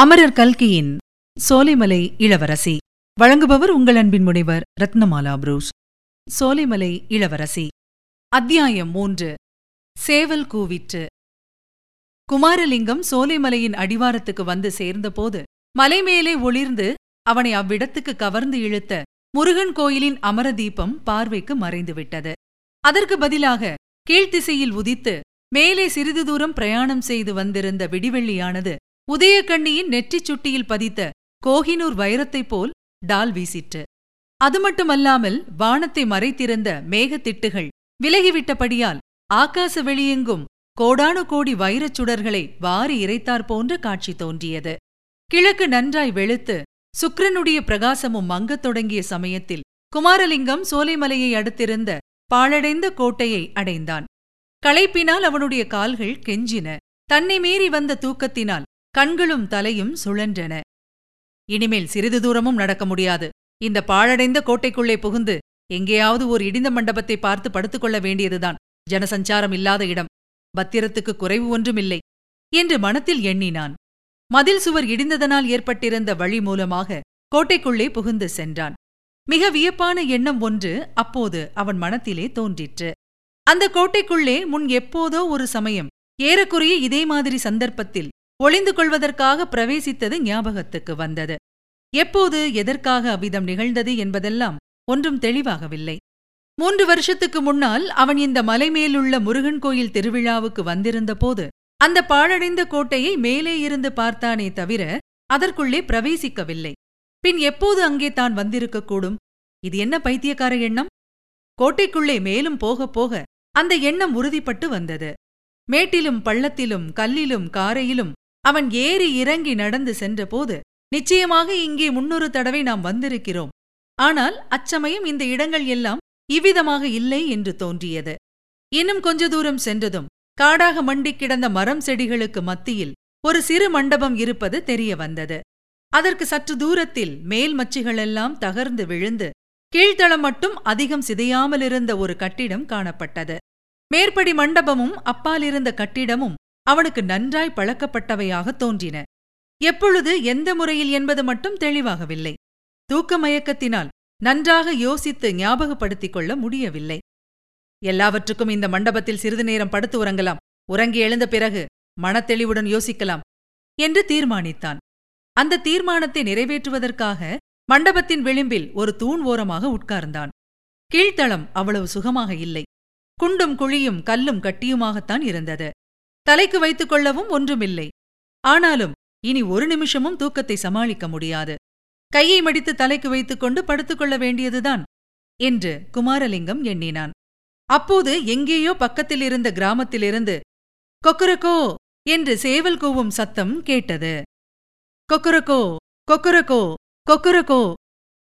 அமரர் கல்கியின் சோலைமலை இளவரசி. வழங்குபவர் உங்கள் அன்பின் முனைவர் ரத்னமாலா புரூஸ். சோலைமலை இளவரசி. அத்தியாயம் மூன்று. சேவல் கூவிற்று. குமாரலிங்கம் சோலைமலையின் அடிவாரத்துக்கு வந்து சேர்ந்தபோது மலைமேலே ஒளிர்ந்து அவனை அவ்விடத்துக்கு கவர்ந்து இழுத்த முருகன் கோயிலின் அமரதீபம் பார்வைக்கு மறைந்துவிட்டது. அதற்கு பதிலாக கீழ்த்திசையில் உதித்து மேலே சிறிது தூரம் பிரயாணம் செய்து வந்திருந்த விடிவெள்ளியானது உதயக்கண்ணியின் நெற்றிச் சுட்டியில் பதித்த கோஹினூர் வைரத்தைப் போல் டால் வீசிற்று. அது மட்டுமல்லாமல் வானத்தை மறைத்திருந்த மேகத்திட்டுகள் விலகிவிட்டபடியால் ஆகாச வெளியெங்கும் கோடானு கோடி வைரச் சுடர்களை வாரி இறைத்தார் போன்ற காட்சி தோன்றியது. கிழக்கு நன்றாய் வெளுத்து சுக்ரனுடைய பிரகாசமும் மங்கத் தொடங்கிய சமயத்தில் குமாரலிங்கம் சோலைமலையை அடுத்திருந்த பாழடைந்த கோட்டையை அடைந்தான். களைப்பினால் அவனுடைய கால்கள் கெஞ்சின. தன்னை மீறி வந்த தூக்கத்தினால் கண்களும் தலையும் சுழன்றன. இனிமேல் சிறிது தூரமும் நடக்க முடியாது. இந்த பாழடைந்த கோட்டைக்குள்ளே புகுந்து எங்கேயாவது ஒரு இடிந்த மண்டபத்தை பார்த்து படுத்துக்கொள்ள வேண்டியதுதான். ஜனசஞ்சாரம் இல்லாத இடம். பத்திரத்துக்கு குறைவு ஒன்றுமில்லை என்று மனத்தில் எண்ணினான். மதில் சுவர் இடிந்ததனால் ஏற்பட்டிருந்த வழி மூலமாக கோட்டைக்குள்ளே புகுந்து சென்றான். மிக வியப்பான எண்ணம் ஒன்று அப்போது அவன் மனத்திலே தோன்றிற்று. அந்த கோட்டைக்குள்ளே முன் எப்போதோ ஒரு சமயம் ஏறக்குறைய இதே மாதிரி சந்தர்ப்பத்தில் ஒளிந்து கொள்வதற்காக பிரவேசித்தது ஞாபகத்துக்கு வந்தது. எப்போது எதற்காக அவ்விதம் நிகழ்ந்தது என்பதெல்லாம் ஒன்றும் தெளிவாகவில்லை. மூன்று வருஷத்துக்கு முன்னால் அவன் இந்த மலை மேலுள்ள முருகன் கோயில் திருவிழாவுக்கு வந்திருந்தபோது அந்த பாழடைந்த கோட்டையை மேலே இருந்து பார்த்தானே தவிர அதற்குள்ளே பிரவேசிக்கவில்லை. பின் எப்போது அங்கே தான் வந்திருக்கக்கூடும்? இது என்ன பைத்தியக்கார எண்ணம்? கோட்டைக்குள்ளே மேலும் போகப் போக அந்த எண்ணம் உறுதிப்பட்டு வந்தது. மேட்டிலும் பள்ளத்திலும் கல்லிலும் காரையிலும் அவன் ஏறி இறங்கி நடந்து சென்றபோது நிச்சயமாக இங்கே முன்னொரு தடவை நாம் வந்திருக்கிறோம். ஆனால் அச்சமயம் இந்த இடங்கள் எல்லாம் இவ்விதமாக இல்லை என்று தோன்றியது. இன்னும் கொஞ்ச தூரம் சென்றதும் காடாக மண்டிக் கிடந்த மரம் செடிகளுக்கு மத்தியில் ஒரு சிறு மண்டபம் இருப்பது தெரிய வந்தது. அதற்கு சற்று தூரத்தில் மேல் மச்சிகளெல்லாம் தகர்ந்து விழுந்து கீழ்த்தளம் மட்டும் அதிகம் சிதையாமலிருந்த ஒரு கட்டிடம் காணப்பட்டது. மேற்படி மண்டபமும் அப்பாலிருந்த கட்டிடமும் அவனுக்கு நன்றாய் பழக்கப்பட்டவையாக தோன்றின. எப்பொழுது எந்த முறையில் என்பது மட்டும் தெளிவாகவில்லை. தூக்க மயக்கத்தினால் நன்றாக யோசித்து ஞாபகப்படுத்திக் கொள்ள முடியவில்லை. எல்லாவற்றுக்கும் இந்த மண்டபத்தில் சிறிது நேரம் படுத்து உறங்கலாம். உறங்கி எழுந்த பிறகு மனத்தெளிவுடன் யோசிக்கலாம் என்று தீர்மானித்தான். அந்த தீர்மானத்தை நிறைவேற்றுவதற்காக மண்டபத்தின் விளிம்பில் ஒரு தூண் ஓரமாக உட்கார்ந்தான். கீழ்த்தளம் அவ்வளவு சுகமாக இல்லை. குண்டும் குழியும் கல்லும் கட்டியுமாகத்தான் இருந்தது. தலைக்கு வைத்துக் கொள்ளவும் ஒன்றுமில்லை. ஆனாலும் இனி ஒரு நிமிஷமும் தூக்கத்தை சமாளிக்க முடியாது. கையை மடித்து தலைக்கு வைத்துக்கொண்டு படுத்துக்கொள்ள வேண்டியதுதான் என்று குமாரலிங்கம் எண்ணினான். அப்போது எங்கேயோ பக்கத்தில் இருந்த கிராமத்திலிருந்து கொக்கரக்கோ என்று சேவல் கூவும் சத்தம் கேட்டது. கொக்கரக்கோ கொக்கரக்கோ கொக்கரக்கோ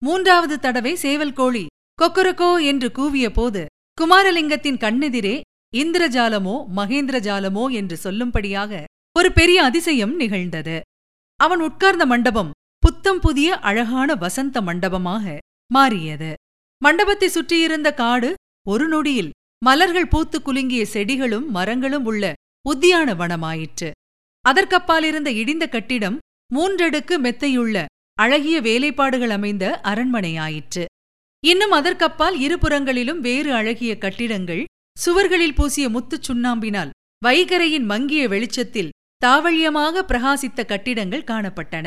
மூன்றாவது தடவை சேவல் கோழி கொக்கரக்கோ என்று கூவிய போது குமாரலிங்கத்தின் கண்ணெதிரே இந்திரஜாலமோ மகேந்திரஜாலமோ என்று சொல்லும்படியாக ஒரு பெரிய அதிசயம் நிகழ்ந்தது. அவன் உட்கார்ந்த மண்டபம் புத்தம் புதிய அழகான வசந்த மண்டபமாக மாறியது. மண்டபத்தை சுற்றியிருந்த காடு ஒரு நொடியில் மலர்கள் பூத்து குலுங்கிய செடிகளும் மரங்களும் உள்ள உத்தியான வனமாயிற்று. அதற்கப்பாலிருந்த இடிந்த கட்டிடம் மூன்றடுக்கு மெத்தையுள்ள அழகிய வேலைப்பாடுகள் அமைந்த அரண்மனையாயிற்று. இன்னும் அதற்கப்பால் இருபுறங்களிலும் வேறு அழகிய கட்டிடங்கள் சுவர்களில் பூசிய முத்துச் சுண்ணாம்பினால் வைகரையின் மங்கிய வெளிச்சத்தில் தாவழியமாக பிரகாசித்த கட்டிடங்கள் காணப்பட்டன.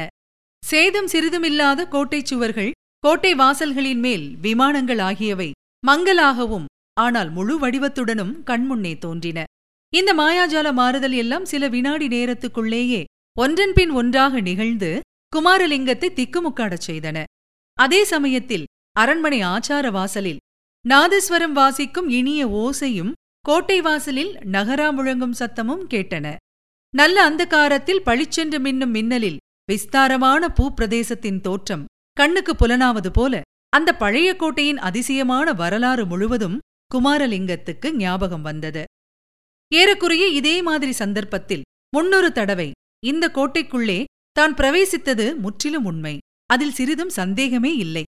சேதம் சிறிதுமில்லாத கோட்டைச் சுவர்கள் கோட்டை வாசல்களின் மேல் விமானங்கள் ஆகியவை மங்கலாகவும் ஆனால் முழு வடிவத்துடனும் கண்முன்னே தோன்றின. இந்த மாயாஜால மாறுதல் எல்லாம் சில வினாடி நேரத்துக்குள்ளேயே ஒன்றன்பின் ஒன்றாக நிகழ்ந்து குமாரலிங்கத்தை திக்குமுக்காடச் செய்தன. அதே சமயத்தில் அரண்மனை ஆச்சார வாசலில் நாதஸ்வரம் வாசிக்கும் இனிய ஓசையும் கோட்டை வாசலில் நகரா முழங்கும் சத்தமும் கேட்டன. நல்ல அந்தகாரத்தில் பளிச்சென்று மின்னும் மின்னலில் விஸ்தாரமான பூப்பிரதேசத்தின் தோற்றம். கண்ணுக்கு புலனாவது போல அந்த பழைய கோட்டையின் அதிசயமான வரலாறு முழுவதும் குமாரலிங்கத்துக்கு ஞாபகம் வந்தது. ஏறக்குறைய இதே மாதிரி சந்தர்ப்பத்தில் முன்னொரு தடவை இந்த கோட்டைக்குள்ளே தான் பிரவேசித்தது முற்றிலும் உண்மை. அதில் சிறிதும் சந்தேகமே இல்லை.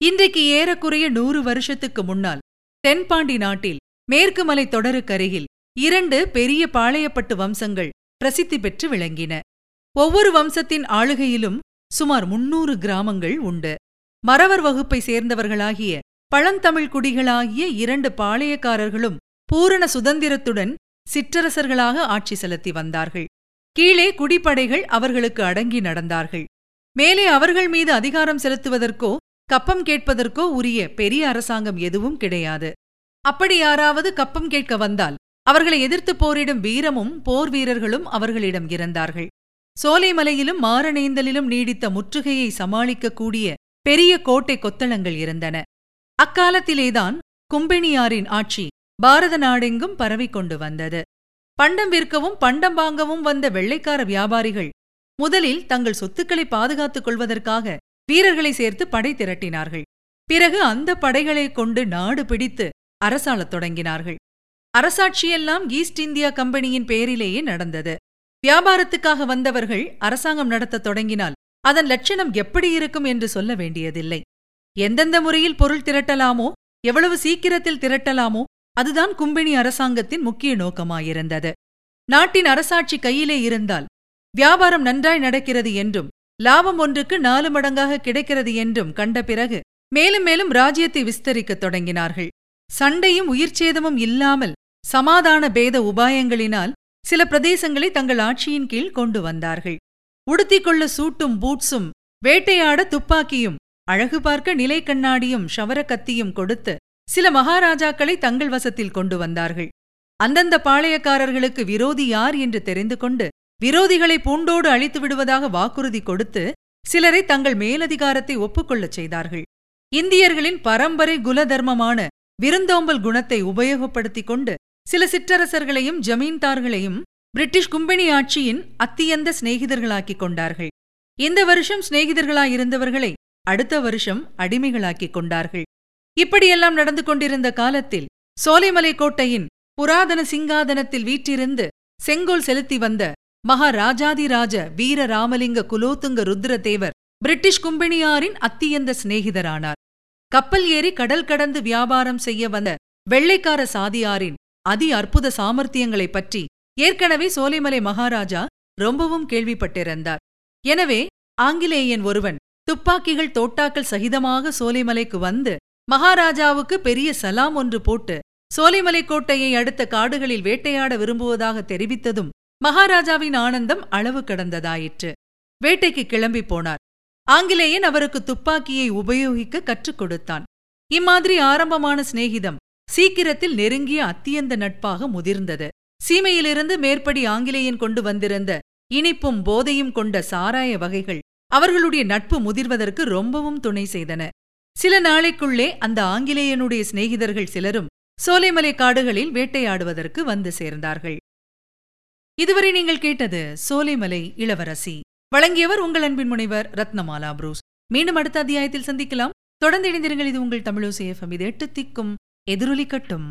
இன்றைக்கு ஏறக்குறைய நூறு வருஷத்துக்கு முன்னால் தென்பாண்டி நாட்டில் மேற்கு மலை தொடருக்கருகில் இரண்டு பெரிய பாளையப்பட்டு வம்சங்கள் பிரசித்தி பெற்று விளங்கின. ஒவ்வொரு வம்சத்தின் ஆளுகையிலும் சுமார் முன்னூறு கிராமங்கள் உண்டு. மறவர் வகுப்பை சேர்ந்தவர்களாகிய பழந்தமிழ் குடிகளாகிய இரண்டு பாளையக்காரர்களும் பூரண சுதந்திரத்துடன் சிற்றரசர்களாக ஆட்சி செலுத்தி வந்தார்கள். கீழே குடிப்படைகள் அவர்களுக்கு அடங்கி நடந்தார்கள். மேலே அவர்கள் மீது அதிகாரம் செலுத்துவதற்கோ கப்பம் கேட்பதற்கோ உரிய பெரிய அரசாங்கம் எதுவும் கிடையாது. அப்படி யாராவது கப்பம் கேட்க வந்தால் அவர்களை எதிர்த்து போரிடும் வீரமும் போர் வீரர்களும் அவர்களிடம் இருந்தார்கள் சோலைமலையிலும் மாரணேந்தலிலும் நீடித்த முற்றுகையை சமாளிக்கக்கூடிய பெரிய கோட்டை கொத்தளங்கள் இருந்தன. அக்காலத்திலேதான் கும்பினியாரின் ஆட்சி பாரத நாடெங்கும் பரவிக்கொண்டு வந்தது. பண்டம் விற்கவும் பண்டம் வாங்கவும் வந்த வெள்ளைக்கார வியாபாரிகள் முதலில் தங்கள் சொத்துக்களை பாதுகாத்துக் கொள்வதற்காக வீரர்களை சேர்த்து படை திரட்டினார்கள். பிறகு அந்த படைகளைக் கொண்டு நாடு பிடித்து அரசாளத் தொடங்கினார்கள். அரசாட்சியெல்லாம் ஈஸ்ட் இந்தியா கம்பெனியின் பேரிலேயே நடந்தது. வியாபாரத்துக்காக வந்தவர்கள் அரசாங்கம் நடத்தத் தொடங்கினால் அதன் லட்சணம் எப்படி இருக்கும் என்று சொல்ல வேண்டியதில்லை. எந்தெந்த முறையில் பொருள் திரட்டலாமோ எவ்வளவு சீக்கிரத்தில் திரட்டலாமோ அதுதான் கும்பினி அரசாங்கத்தின் முக்கிய நோக்கமாயிருந்தது. நாட்டின் அரசாட்சி கையிலே இருந்தால் வியாபாரம் நன்றாய் நடக்கிறது என்றும் லாபம் ஒன்றுக்கு நாலு மடங்காக கிடைக்கிறது என்றும் கண்ட பிறகு மேலும் மேலும் ராஜ்யத்தை விஸ்தரிக்கத் தொடங்கினார்கள். சண்டையும் உயிர்ச்சேதமும் இல்லாமல் சமாதான பேத உபாயங்களினால் சில பிரதேசங்களை தங்கள் ஆட்சியின் கீழ் கொண்டு வந்தார்கள். உடுத்திக்கொள்ள சூட்டும் பூட்ஸும் வேட்டையாட துப்பாக்கியும் அழகு பார்க்க நிலை கண்ணாடியும் ஷவரக்கத்தியும் கொடுத்து சில மகாராஜாக்களை தங்கள் வசத்தில் கொண்டு வந்தார்கள். அந்தந்த பாளையக்காரர்களுக்கு விரோதி யார் என்று தெரிந்து கொண்டு விரோதிகளை பூண்டோடு அழித்து விடுவதாக வாக்குறுதி கொடுத்து சிலரை தங்கள் மேலதிகாரத்தை ஒப்புக்கொள்ளச் செய்தார்கள். இந்தியர்களின் பரம்பரை குலதர்மமான விருந்தோம்பல் குணத்தை உபயோகப்படுத்திக் கொண்டு சில சிற்றரசர்களையும் ஜமீன்தார்களையும் பிரிட்டிஷ் கும்பெனி ஆட்சியின் அத்தியந்த சிநேகிதர்களாக்கிக் கொண்டார்கள். இந்த வருஷம் சிநேகிதர்களாயிருந்தவர்களை அடுத்த வருஷம் அடிமைகளாக்கிக் கொண்டார்கள். இப்படியெல்லாம் நடந்து கொண்டிருந்த காலத்தில் சோலைமலை கோட்டையின் புராதன சிங்காதனத்தில் வீற்றிருந்து செங்கோல் செலுத்தி வந்த மகாராஜாதிராஜ வீர ராமலிங்க குலோத்துங்க ருத்ரதேவர் பிரிட்டிஷ் கும்பினியாரின் அத்தியந்த சிநேகிதரானார். கப்பல் ஏறி கடல் கடந்து வியாபாரம் செய்ய வந்த வெள்ளைக்கார சாதியாரின் அதி அற்புத சாமர்த்தியங்களைப் பற்றி ஏற்கனவே சோலைமலை மகாராஜா ரொம்பவும் கேள்விப்பட்டிருந்தார். எனவே ஆங்கிலேயன் ஒருவன் துப்பாக்கிகள் தோட்டாக்கள் சகிதமாக சோலைமலைக்கு வந்து மகாராஜாவுக்கு பெரிய சலாம் ஒன்று போட்டு சோலைமலை கோட்டையை அடுத்த காடுகளில் வேட்டையாட விரும்புவதாக தெரிவித்ததும் மகாராஜாவின் ஆனந்தம் அளவு கடந்ததாயிற்று. வேட்டைக்கு கிளம்பி போனார். ஆங்கிலேயன் அவருக்கு துப்பாக்கியை உபயோகிக்க கற்றுக் கொடுத்தான். இம்மாதிரி ஆரம்பமான சிநேகிதம் சீக்கிரத்தில் நெருங்கிய அத்தியந்த நட்பாக முதிர்ந்தது. சீமையிலிருந்து மேற்படி ஆங்கிலேயன் கொண்டு வந்திருந்த இனிப்பும் போதையும் கொண்ட சாராய வகைகள் அவர்களுடைய நட்பு முதிர்வதற்கு ரொம்பவும் துணை செய்தன. சில நாளைக்குள்ளே அந்த ஆங்கிலேயனுடைய சிநேகிதர்கள் சிலரும் சோலைமலை காடுகளில் வேட்டையாடுவதற்கு வந்து சேர்ந்தார்கள். இதுவரை நீங்கள் கேட்டது சோலைமலை இளவரசி. வழங்கியவர் உங்கள் அன்பின் முனைவர் ரத்னமாலா புரூஸ். மீண்டும் அடுத்த அத்தியாயத்தில் சந்திக்கலாம். தொடர்ந்து இணைந்திருங்கள். இது உங்கள் தமிழோசேஃபம் இது எட்டு திக்கும் எதிரொலிக்கட்டும்